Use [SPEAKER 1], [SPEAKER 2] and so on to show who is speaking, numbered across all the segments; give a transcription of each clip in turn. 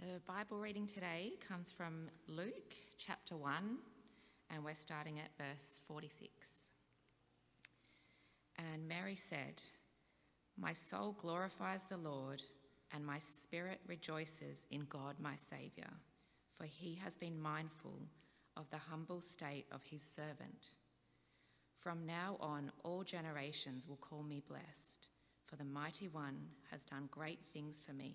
[SPEAKER 1] The Bible reading today comes from Luke chapter 1, and we're starting at verse 46. And Mary said, My soul glorifies the Lord, and my spirit rejoices in God my Saviour, for he has been mindful of the humble state of his servant. From now on, all generations will call me blessed, for the Mighty One has done great things for me.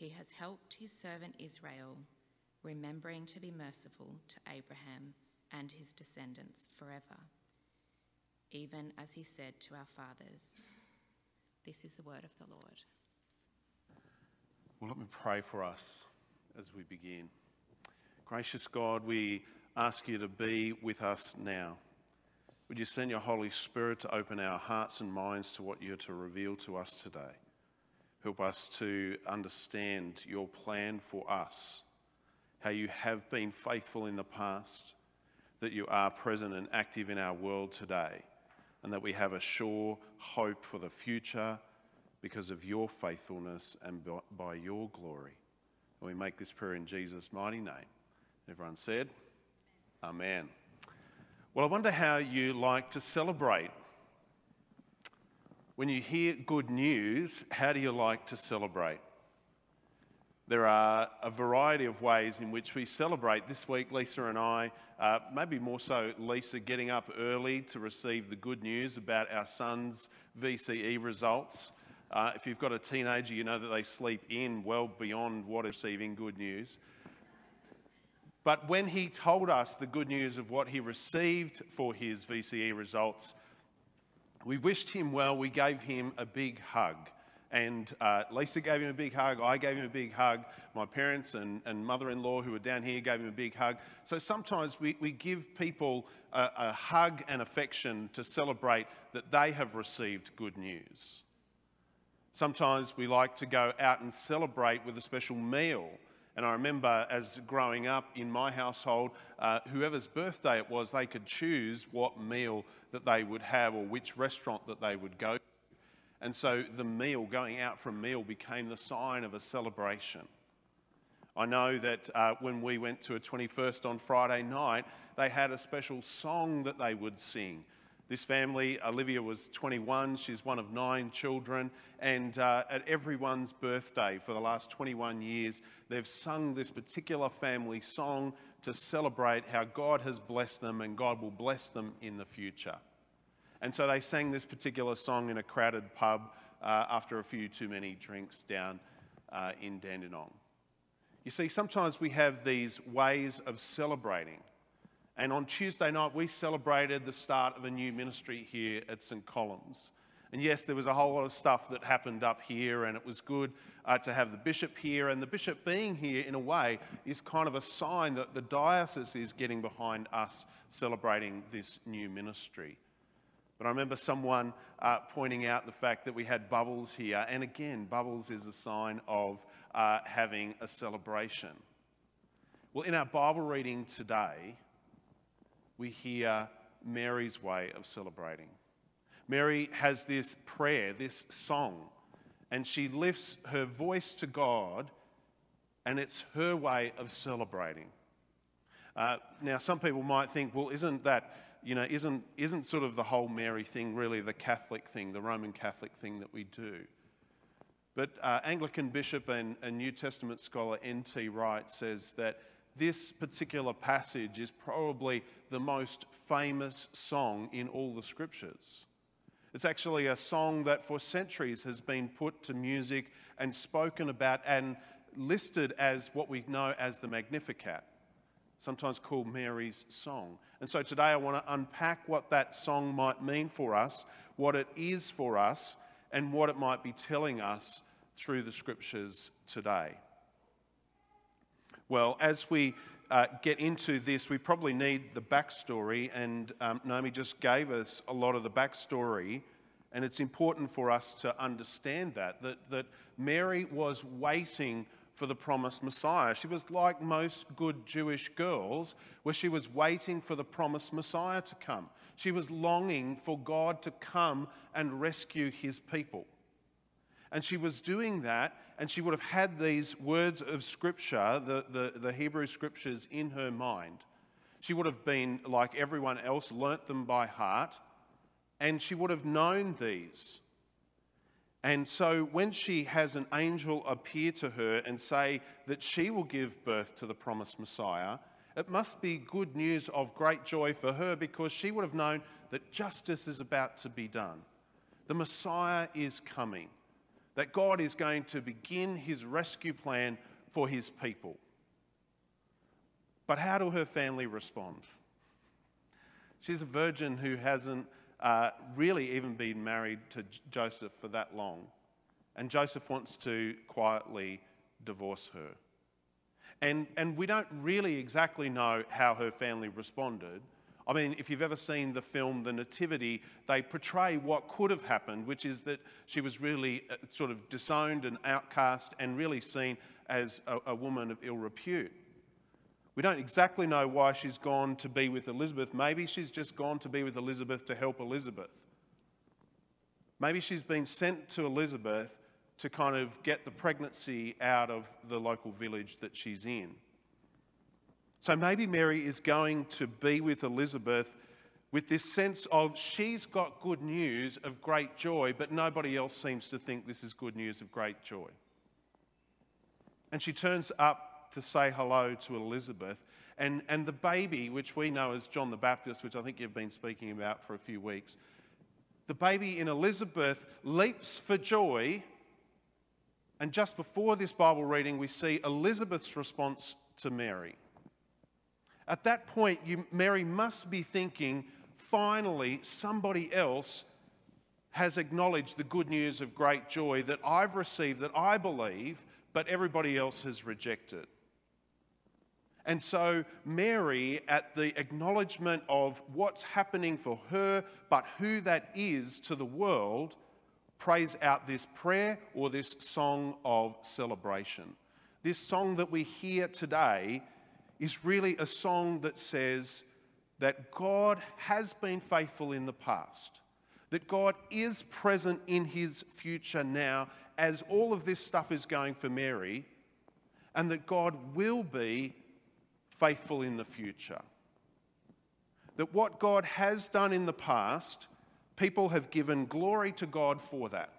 [SPEAKER 1] He has helped his servant Israel, remembering to be merciful to Abraham and his descendants forever, even as he said to our fathers. This is the word of the Lord.
[SPEAKER 2] Well, let me pray for us as we begin. Gracious God, we ask you to be with us now. Would you send your Holy Spirit to open our hearts and minds to what you're to reveal to us today? Help us to understand your plan for us, how you have been faithful in the past, that you are present and active in our world today, and that we have a sure hope for the future because of your faithfulness and by your glory. And we make this prayer in Jesus' mighty name. Everyone said, Amen. Well, I wonder how you like to celebrate when you hear good news, how do you like to celebrate? There are a variety of ways in which we celebrate. This week, Lisa and I, uh, maybe more so Lisa, getting up early to receive the good news about our son's VCE results. Uh, if you've got a teenager, you know that they sleep in well beyond what is receiving good news. But when he told us the good news of what he received for his VCE results, we wished him well. We gave him a big hug. And uh, Lisa gave him a big hug. I gave him a big hug. My parents and, and mother in law, who were down here, gave him a big hug. So sometimes we, we give people a, a hug and affection to celebrate that they have received good news. Sometimes we like to go out and celebrate with a special meal and I remember as growing up in my household, uh, whoever's birthday it was, they could choose what meal that they would have or which restaurant that they would go to. And so the meal, going out for a meal, became the sign of a celebration. I know that uh, when we went to a 21st on Friday night, they had a special song that they would sing. This family, Olivia was 21, she's one of nine children, and uh, at everyone's birthday for the last 21 years, they've sung this particular family song to celebrate how God has blessed them and God will bless them in the future. And so they sang this particular song in a crowded pub uh, after a few too many drinks down uh, in Dandenong. You see, sometimes we have these ways of celebrating. And on Tuesday night, we celebrated the start of a new ministry here at St. Columb's. And yes, there was a whole lot of stuff that happened up here, and it was good uh, to have the bishop here. And the bishop being here, in a way, is kind of a sign that the diocese is getting behind us celebrating this new ministry. But I remember someone uh, pointing out the fact that we had bubbles here. And again, bubbles is a sign of uh, having a celebration. Well, in our Bible reading today, we hear Mary's way of celebrating. Mary has this prayer, this song, and she lifts her voice to God, and it's her way of celebrating. Uh, now, some people might think, well, isn't that, you know, isn't, isn't sort of the whole Mary thing really the Catholic thing, the Roman Catholic thing that we do? But uh, Anglican bishop and, and New Testament scholar N.T. Wright says that this particular passage is probably the most famous song in all the scriptures. It's actually a song that for centuries has been put to music and spoken about and listed as what we know as the Magnificat, sometimes called Mary's song. And so today I want to unpack what that song might mean for us, what it is for us, and what it might be telling us through the scriptures today. Well, as we uh, get into this, we probably need the backstory, and um, Naomi just gave us a lot of the backstory, and it's important for us to understand that, that, that Mary was waiting for the promised Messiah. She was like most good Jewish girls, where she was waiting for the promised Messiah to come. She was longing for God to come and rescue his people. And she was doing that, and she would have had these words of Scripture, the, the, the, Hebrew Scriptures, in her mind. She would have been, like everyone else, learnt them by heart, and she would have known these. And so when she has an angel appear to her and say that she will give birth to the promised Messiah, it must be good news of great joy for her because she would have known that justice is about to be done. The Messiah is coming that God is going to begin his rescue plan for his people. But how do her family respond? She's a virgin who hasn't uh, really even been married to Joseph for that long. And Joseph wants to quietly divorce her. And, and we don't really exactly know how her family responded. I mean, if you've ever seen the film The Nativity, they portray what could have happened, which is that she was really uh, sort of disowned and outcast and really seen as a, a woman of ill repute. We don't exactly know why she's gone to be with Elizabeth. Maybe she's just gone to be with Elizabeth to help Elizabeth. Maybe she's been sent to Elizabeth to kind of get the pregnancy out of the local village that she's in. So maybe Mary is going to be with Elizabeth with this sense of she's got good news of great joy, but nobody else seems to think this is good news of great joy. And she turns up to say hello to Elizabeth. And, and the baby, which we know as John the Baptist, which I think you've been speaking about for a few weeks, the baby in Elizabeth leaps for joy. And just before this Bible reading, we see Elizabeth's response to Mary. At that point, you, Mary must be thinking, finally, somebody else has acknowledged the good news of great joy that I've received, that I believe, but everybody else has rejected. And so, Mary, at the acknowledgement of what's happening for her, but who that is to the world, prays out this prayer or this song of celebration. This song that we hear today is really a song that says that God has been faithful in the past, that God is present in his future now as all of this stuff is going for Mary, and that God will be faithful in the future. That what God has done in the past, people have given glory to God for that.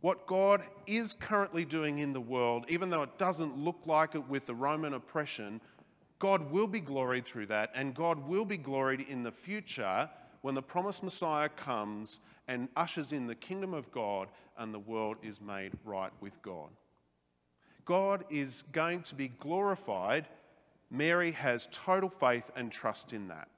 [SPEAKER 2] What God is currently doing in the world, even though it doesn't look like it with the Roman oppression, God will be gloried through that, and God will be gloried in the future when the promised Messiah comes and ushers in the kingdom of God and the world is made right with God. God is going to be glorified. Mary has total faith and trust in that.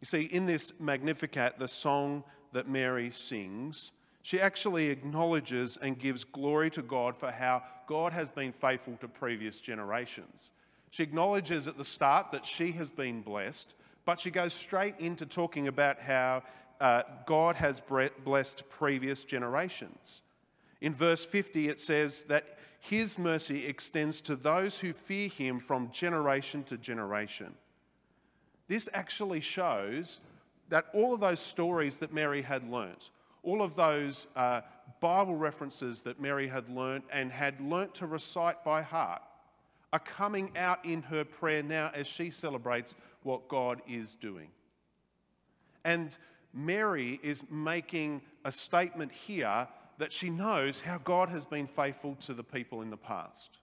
[SPEAKER 2] You see, in this Magnificat, the song that Mary sings, she actually acknowledges and gives glory to God for how God has been faithful to previous generations. She acknowledges at the start that she has been blessed, but she goes straight into talking about how uh, God has blessed previous generations. In verse 50, it says that his mercy extends to those who fear him from generation to generation. This actually shows that all of those stories that Mary had learnt, all of those uh, Bible references that Mary had learnt and had learnt to recite by heart, are coming out in her prayer now as she celebrates what God is doing. And Mary is making a statement here that she knows how God has been faithful to the people in the past.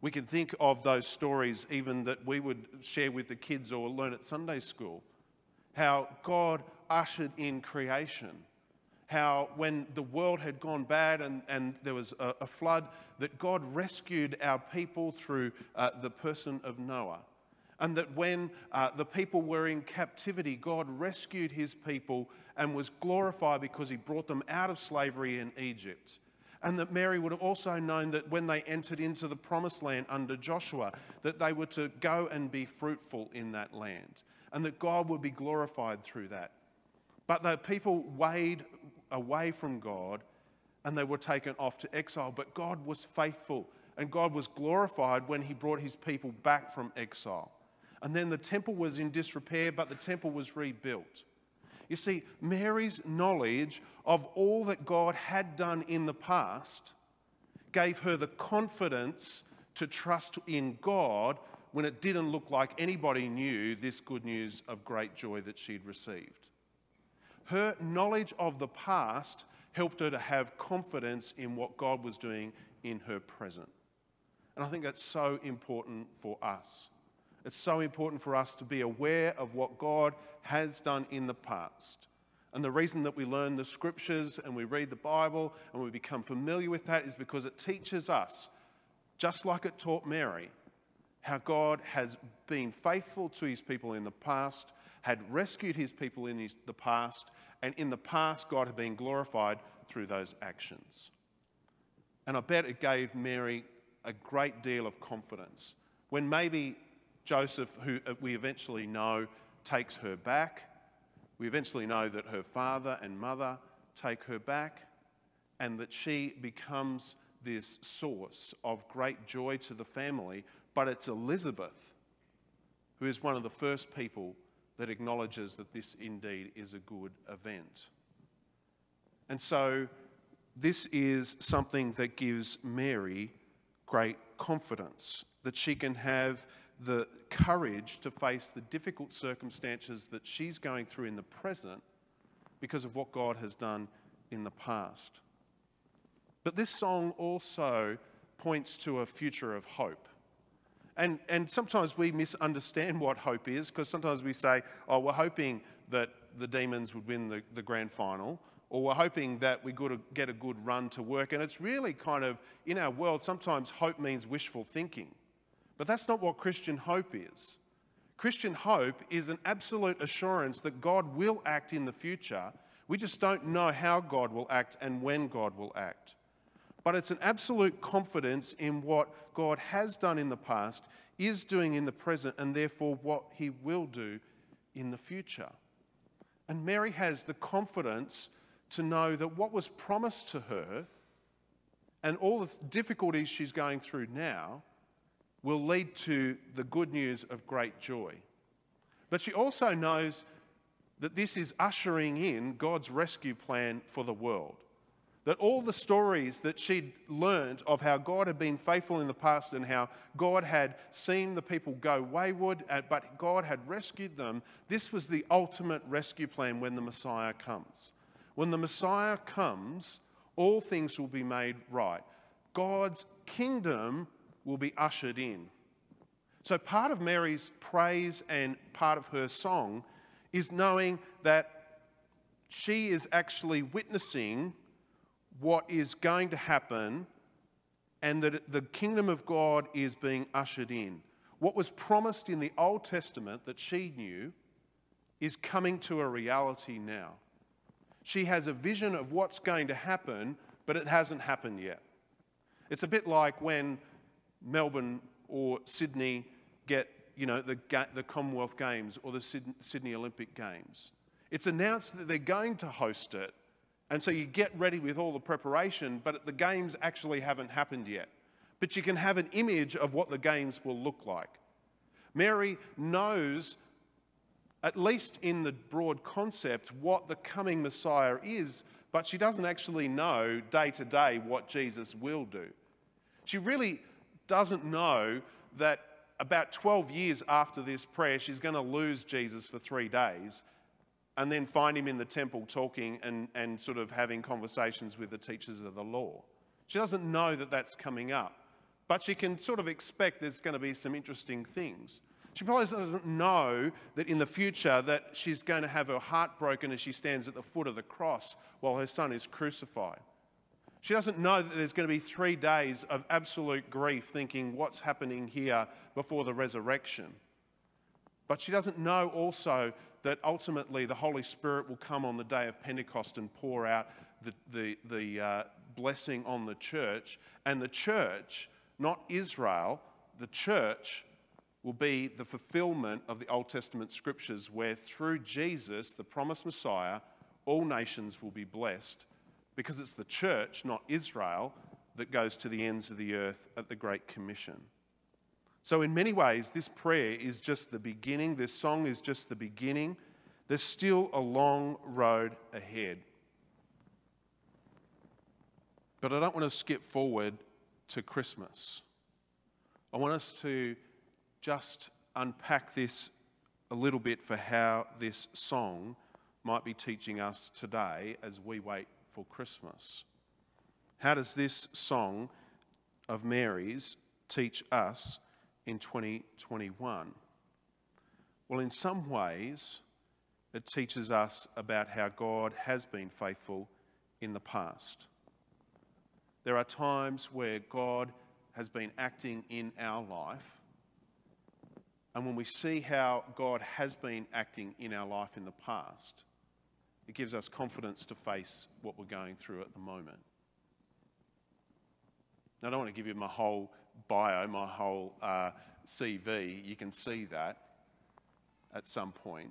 [SPEAKER 2] We can think of those stories even that we would share with the kids or learn at Sunday school. How God ushered in creation how when the world had gone bad and, and there was a, a flood, that God rescued our people through uh, the person of Noah. And that when uh, the people were in captivity, God rescued his people and was glorified because he brought them out of slavery in Egypt. And that Mary would have also known that when they entered into the promised land under Joshua, that they were to go and be fruitful in that land, and that God would be glorified through that. But the people weighed away from God and they were taken off to exile. But God was faithful and God was glorified when He brought His people back from exile. And then the temple was in disrepair, but the temple was rebuilt. You see, Mary's knowledge of all that God had done in the past gave her the confidence to trust in God when it didn't look like anybody knew this good news of great joy that she'd received. Her knowledge of the past helped her to have confidence in what God was doing in her present. And I think that's so important for us. It's so important for us to be aware of what God has done in the past. And the reason that we learn the scriptures and we read the Bible and we become familiar with that is because it teaches us, just like it taught Mary, how God has been faithful to his people in the past, had rescued his people in his, the past, and in the past, God had been glorified through those actions. And I bet it gave Mary a great deal of confidence when maybe Joseph, who uh, we eventually know, takes her back. We eventually know that her father and mother take her back, and that she becomes this source of great joy to the family. But it's Elizabeth who is one of the first people that acknowledges that this indeed is a good event. And so, this is something that gives Mary great confidence that she can have the courage to face the difficult circumstances that she's going through in the present because of what God has done in the past. But this song also points to a future of hope. And, and sometimes we misunderstand what hope is because sometimes we say, oh, we're hoping that the demons would win the, the grand final, or we're hoping that we get a good run to work. And it's really kind of, in our world, sometimes hope means wishful thinking. But that's not what Christian hope is. Christian hope is an absolute assurance that God will act in the future. We just don't know how God will act and when God will act but it's an absolute confidence in what God has done in the past, is doing in the present, and therefore what he will do in the future. And Mary has the confidence to know that what was promised to her and all the difficulties she's going through now will lead to the good news of great joy. But she also knows that this is ushering in God's rescue plan for the world that all the stories that she'd learned of how God had been faithful in the past and how God had seen the people go wayward, but God had rescued them, this was the ultimate rescue plan when the Messiah comes. When the Messiah comes, all things will be made right. God's kingdom will be ushered in. So, part of Mary's praise and part of her song is knowing that she is actually witnessing what is going to happen and that the kingdom of God is being ushered in. What was promised in the Old Testament that she knew is coming to a reality now. She has a vision of what's going to happen, but it hasn't happened yet. It's a bit like when Melbourne or Sydney get, you know, the, the Commonwealth Games or the Sydney Olympic Games. It's announced that they're going to host it, and so you get ready with all the preparation, but the games actually haven't happened yet. But you can have an image of what the games will look like. Mary knows, at least in the broad concept, what the coming Messiah is, but she doesn't actually know day to day what Jesus will do. She really doesn't know that about 12 years after this prayer, she's going to lose Jesus for three days and then find him in the temple talking and, and sort of having conversations with the teachers of the law. She doesn't know that that's coming up, but she can sort of expect there's going to be some interesting things. She probably doesn't know that in the future that she's going to have her heart broken as she stands at the foot of the cross while her son is crucified. She doesn't know that there's going to be three days of absolute grief thinking what's happening here before the resurrection. But she doesn't know also that ultimately the Holy Spirit will come on the day of Pentecost and pour out the, the, the uh, blessing on the church. And the church, not Israel, the church will be the fulfillment of the Old Testament scriptures, where through Jesus, the promised Messiah, all nations will be blessed because it's the church, not Israel, that goes to the ends of the earth at the Great Commission. So, in many ways, this prayer is just the beginning. This song is just the beginning. There's still a long road ahead. But I don't want to skip forward to Christmas. I want us to just unpack this a little bit for how this song might be teaching us today as we wait for Christmas. How does this song of Mary's teach us in 2021? Well, in some ways, it teaches us about how God has been faithful in the past. There are times where God has been acting in our life. And when we see how God has been acting in our life in the past, it gives us confidence to face what we're going through at the moment. Now, I don't want to give you my whole bio, my whole uh, CV. You can see that at some point.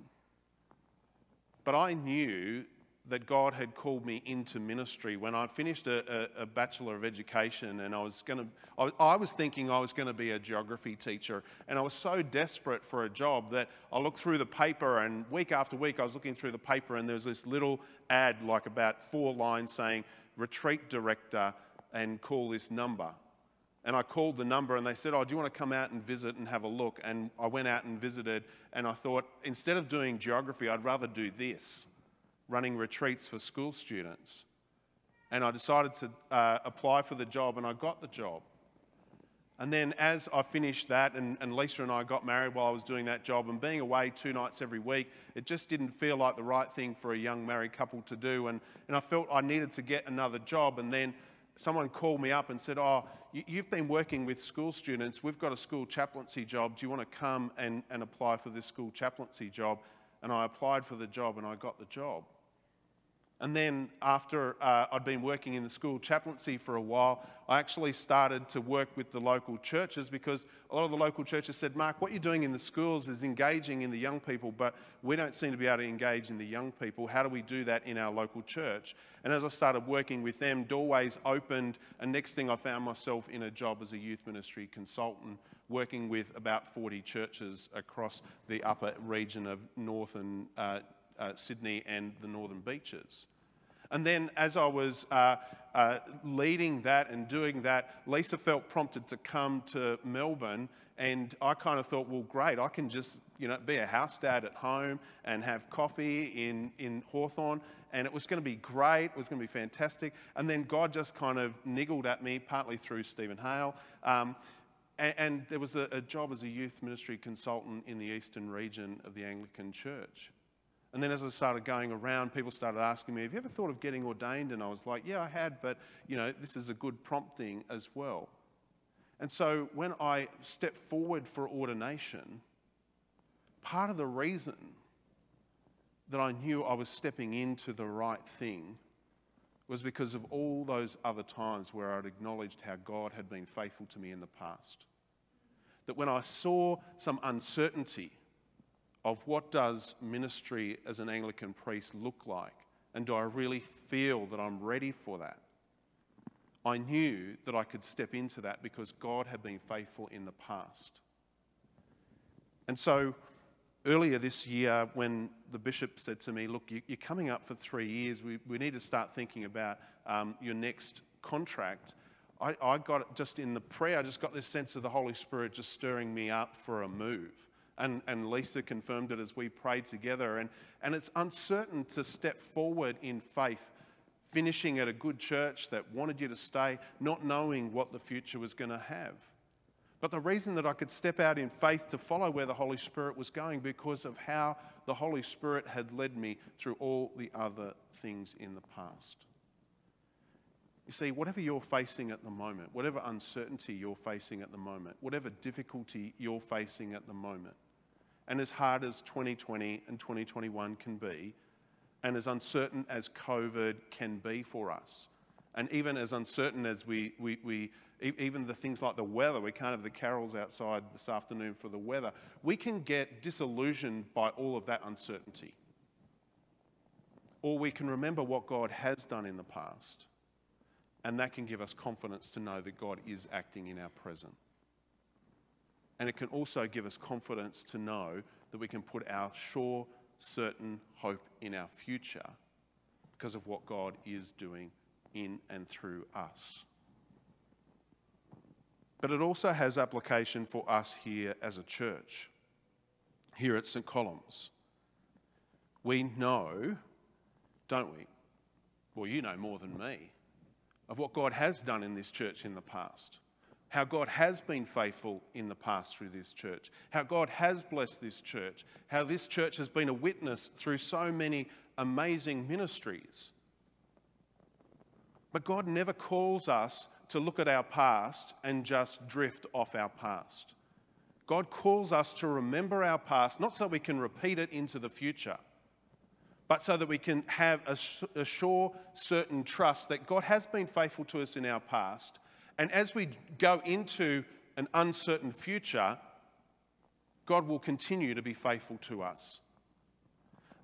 [SPEAKER 2] But I knew that God had called me into ministry when I finished a, a, a Bachelor of Education and I was going to, I, I was thinking I was going to be a geography teacher. And I was so desperate for a job that I looked through the paper and week after week I was looking through the paper and there was this little ad, like about four lines saying, retreat director and call this number. And I called the number and they said, Oh, do you want to come out and visit and have a look? And I went out and visited and I thought, instead of doing geography, I'd rather do this running retreats for school students. And I decided to uh, apply for the job and I got the job. And then, as I finished that, and, and, Lisa and I got married while I was doing that job, and being away two nights every week, it just didn't feel like the right thing for a young married couple to do. And, and I felt I needed to get another job. And then someone called me up and said, Oh, you've been working with school students. We've got a school chaplaincy job. Do you want to come and, and apply for this school chaplaincy job? And I applied for the job and I got the job. And then, after uh, I'd been working in the school chaplaincy for a while, I actually started to work with the local churches because a lot of the local churches said, Mark, what you're doing in the schools is engaging in the young people, but we don't seem to be able to engage in the young people. How do we do that in our local church? And as I started working with them, doorways opened, and next thing I found myself in a job as a youth ministry consultant, working with about 40 churches across the upper region of North and uh, uh, Sydney and the Northern Beaches. And then, as I was uh, uh, leading that and doing that, Lisa felt prompted to come to Melbourne. And I kind of thought, well, great, I can just, you know, be a house dad at home and have coffee in, in Hawthorn. And it was going to be great, it was going to be fantastic. And then God just kind of niggled at me, partly through Stephen Hale. Um, and, and, there was a, a job as a youth ministry consultant in the eastern region of the Anglican Church. And then as I started going around, people started asking me, Have you ever thought of getting ordained? And I was like, Yeah, I had, but you know, this is a good prompting as well. And so when I stepped forward for ordination, part of the reason that I knew I was stepping into the right thing was because of all those other times where I'd acknowledged how God had been faithful to me in the past. That when I saw some uncertainty, of what does ministry as an Anglican priest look like? And do I really feel that I'm ready for that? I knew that I could step into that because God had been faithful in the past. And so earlier this year, when the bishop said to me, Look, you're coming up for three years, we, we need to start thinking about um, your next contract. I, I got just in the prayer, I just got this sense of the Holy Spirit just stirring me up for a move. And, and Lisa confirmed it as we prayed together. And, and it's uncertain to step forward in faith, finishing at a good church that wanted you to stay, not knowing what the future was going to have. But the reason that I could step out in faith to follow where the Holy Spirit was going because of how the Holy Spirit had led me through all the other things in the past. You see, whatever you're facing at the moment, whatever uncertainty you're facing at the moment, whatever difficulty you're facing at the moment, and as hard as 2020 and 2021 can be, and as uncertain as COVID can be for us, And even as uncertain as we, we, we even the things like the weather, we can't have the carols outside this afternoon for the weather, we can get disillusioned by all of that uncertainty. Or we can remember what God has done in the past, and that can give us confidence to know that God is acting in our present. And it can also give us confidence to know that we can put our sure, certain hope in our future because of what God is doing in and through us. But it also has application for us here as a church, here at St. Columb's. We know, don't we? Well, you know more than me, of what God has done in this church in the past. How God has been faithful in the past through this church, how God has blessed this church, how this church has been a witness through so many amazing ministries. But God never calls us to look at our past and just drift off our past. God calls us to remember our past, not so we can repeat it into the future, but so that we can have a, sure, certain trust that God has been faithful to us in our past. And as we go into an uncertain future, God will continue to be faithful to us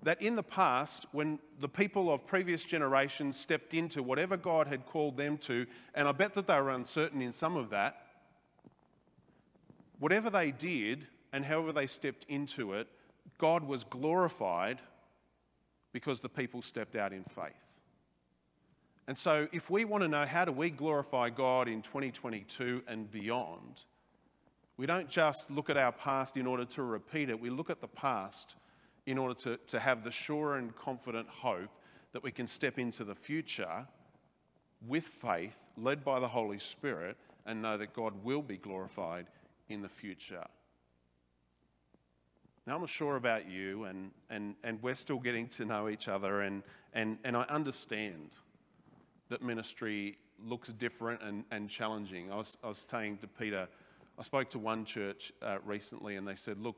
[SPEAKER 2] that in the past, when the people of previous generations stepped into whatever God had called them to, and I bet that they were uncertain in some of that, whatever they did and however they stepped into it, God was glorified because the people stepped out in faith. And so, if we want to know how do we glorify God in 2022 and beyond, we don't just look at our past in order to repeat it, we look at the past in order to, to have the sure and confident hope that we can step into the future with faith, led by the Holy Spirit, and know that God will be glorified in the future. Now, I'm not sure about you, and, and, and we're still getting to know each other, and, and, and I understand that ministry looks different and, and challenging. I was, I was saying to Peter, I spoke to one church uh, recently, and they said, Look,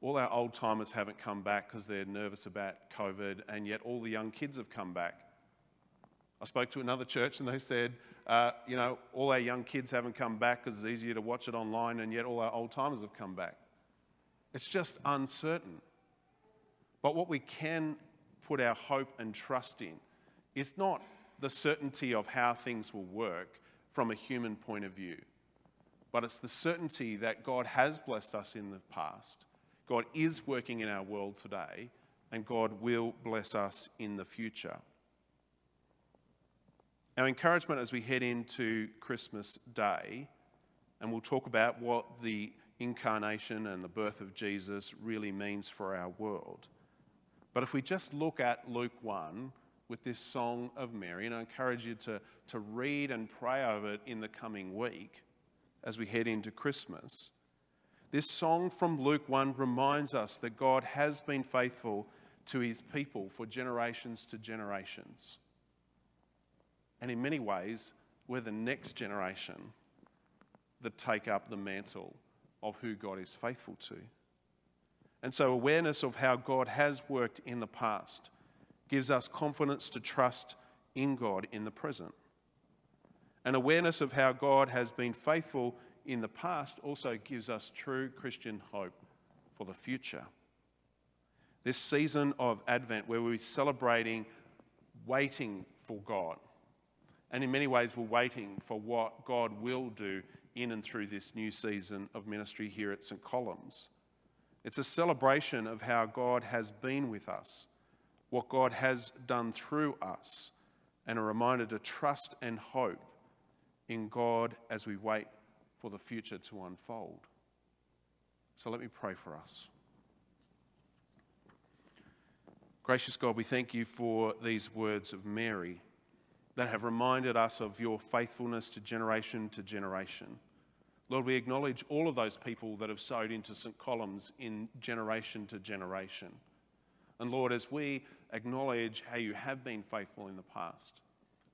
[SPEAKER 2] all our old timers haven't come back because they're nervous about COVID, and yet all the young kids have come back. I spoke to another church and they said, uh, you know, all our young kids haven't come back because it's easier to watch it online, and yet all our old timers have come back. It's just uncertain. But what we can put our hope and trust in is not the certainty of how things will work from a human point of view, but it's the certainty that God has blessed us in the past God is working in our world today, and God will bless us in the future. Our encouragement as we head into Christmas Day, and we'll talk about what the incarnation and the birth of Jesus really means for our world. But if we just look at Luke 1 with this song of Mary, and I encourage you to, to read and pray over it in the coming week as we head into Christmas. This song from Luke 1 reminds us that God has been faithful to his people for generations to generations. And in many ways, we're the next generation that take up the mantle of who God is faithful to. And so, awareness of how God has worked in the past gives us confidence to trust in God in the present. An awareness of how God has been faithful in the past also gives us true Christian hope for the future. This season of Advent, where we're celebrating waiting for God, and in many ways, we're waiting for what God will do in and through this new season of ministry here at St. Columb's. It's a celebration of how God has been with us, what God has done through us, and a reminder to trust and hope in God as we wait for the future to unfold. So let me pray for us. Gracious God, we thank you for these words of Mary that have reminded us of your faithfulness to generation to generation. Lord, we acknowledge all of those people that have sowed into St. Columb's in generation to generation. And Lord, as we acknowledge how you have been faithful in the past,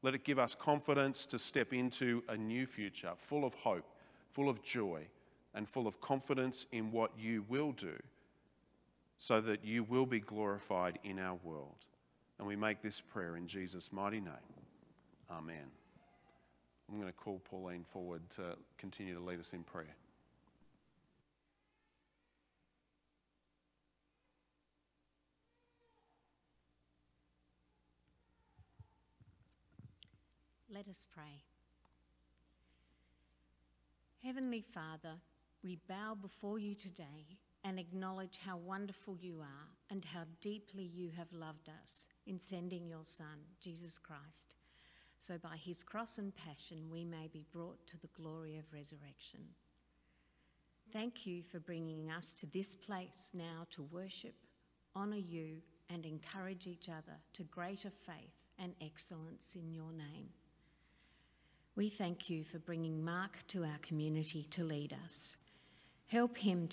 [SPEAKER 2] let it give us confidence to step into a new future full of hope full of joy and full of confidence in what you will do, so that you will be glorified in our world. And we make this prayer in Jesus' mighty name. Amen. I'm going to call Pauline forward to continue to lead us in prayer.
[SPEAKER 3] Let us pray. Heavenly Father, we bow before you today and acknowledge how wonderful you are and how deeply you have loved us in sending your Son, Jesus Christ, so by his cross and passion we may be brought to the glory of resurrection. Thank you for bringing us to this place now to worship, honour you, and encourage each other to greater faith and excellence in your name. We thank you for bringing Mark to our community to lead us. Help him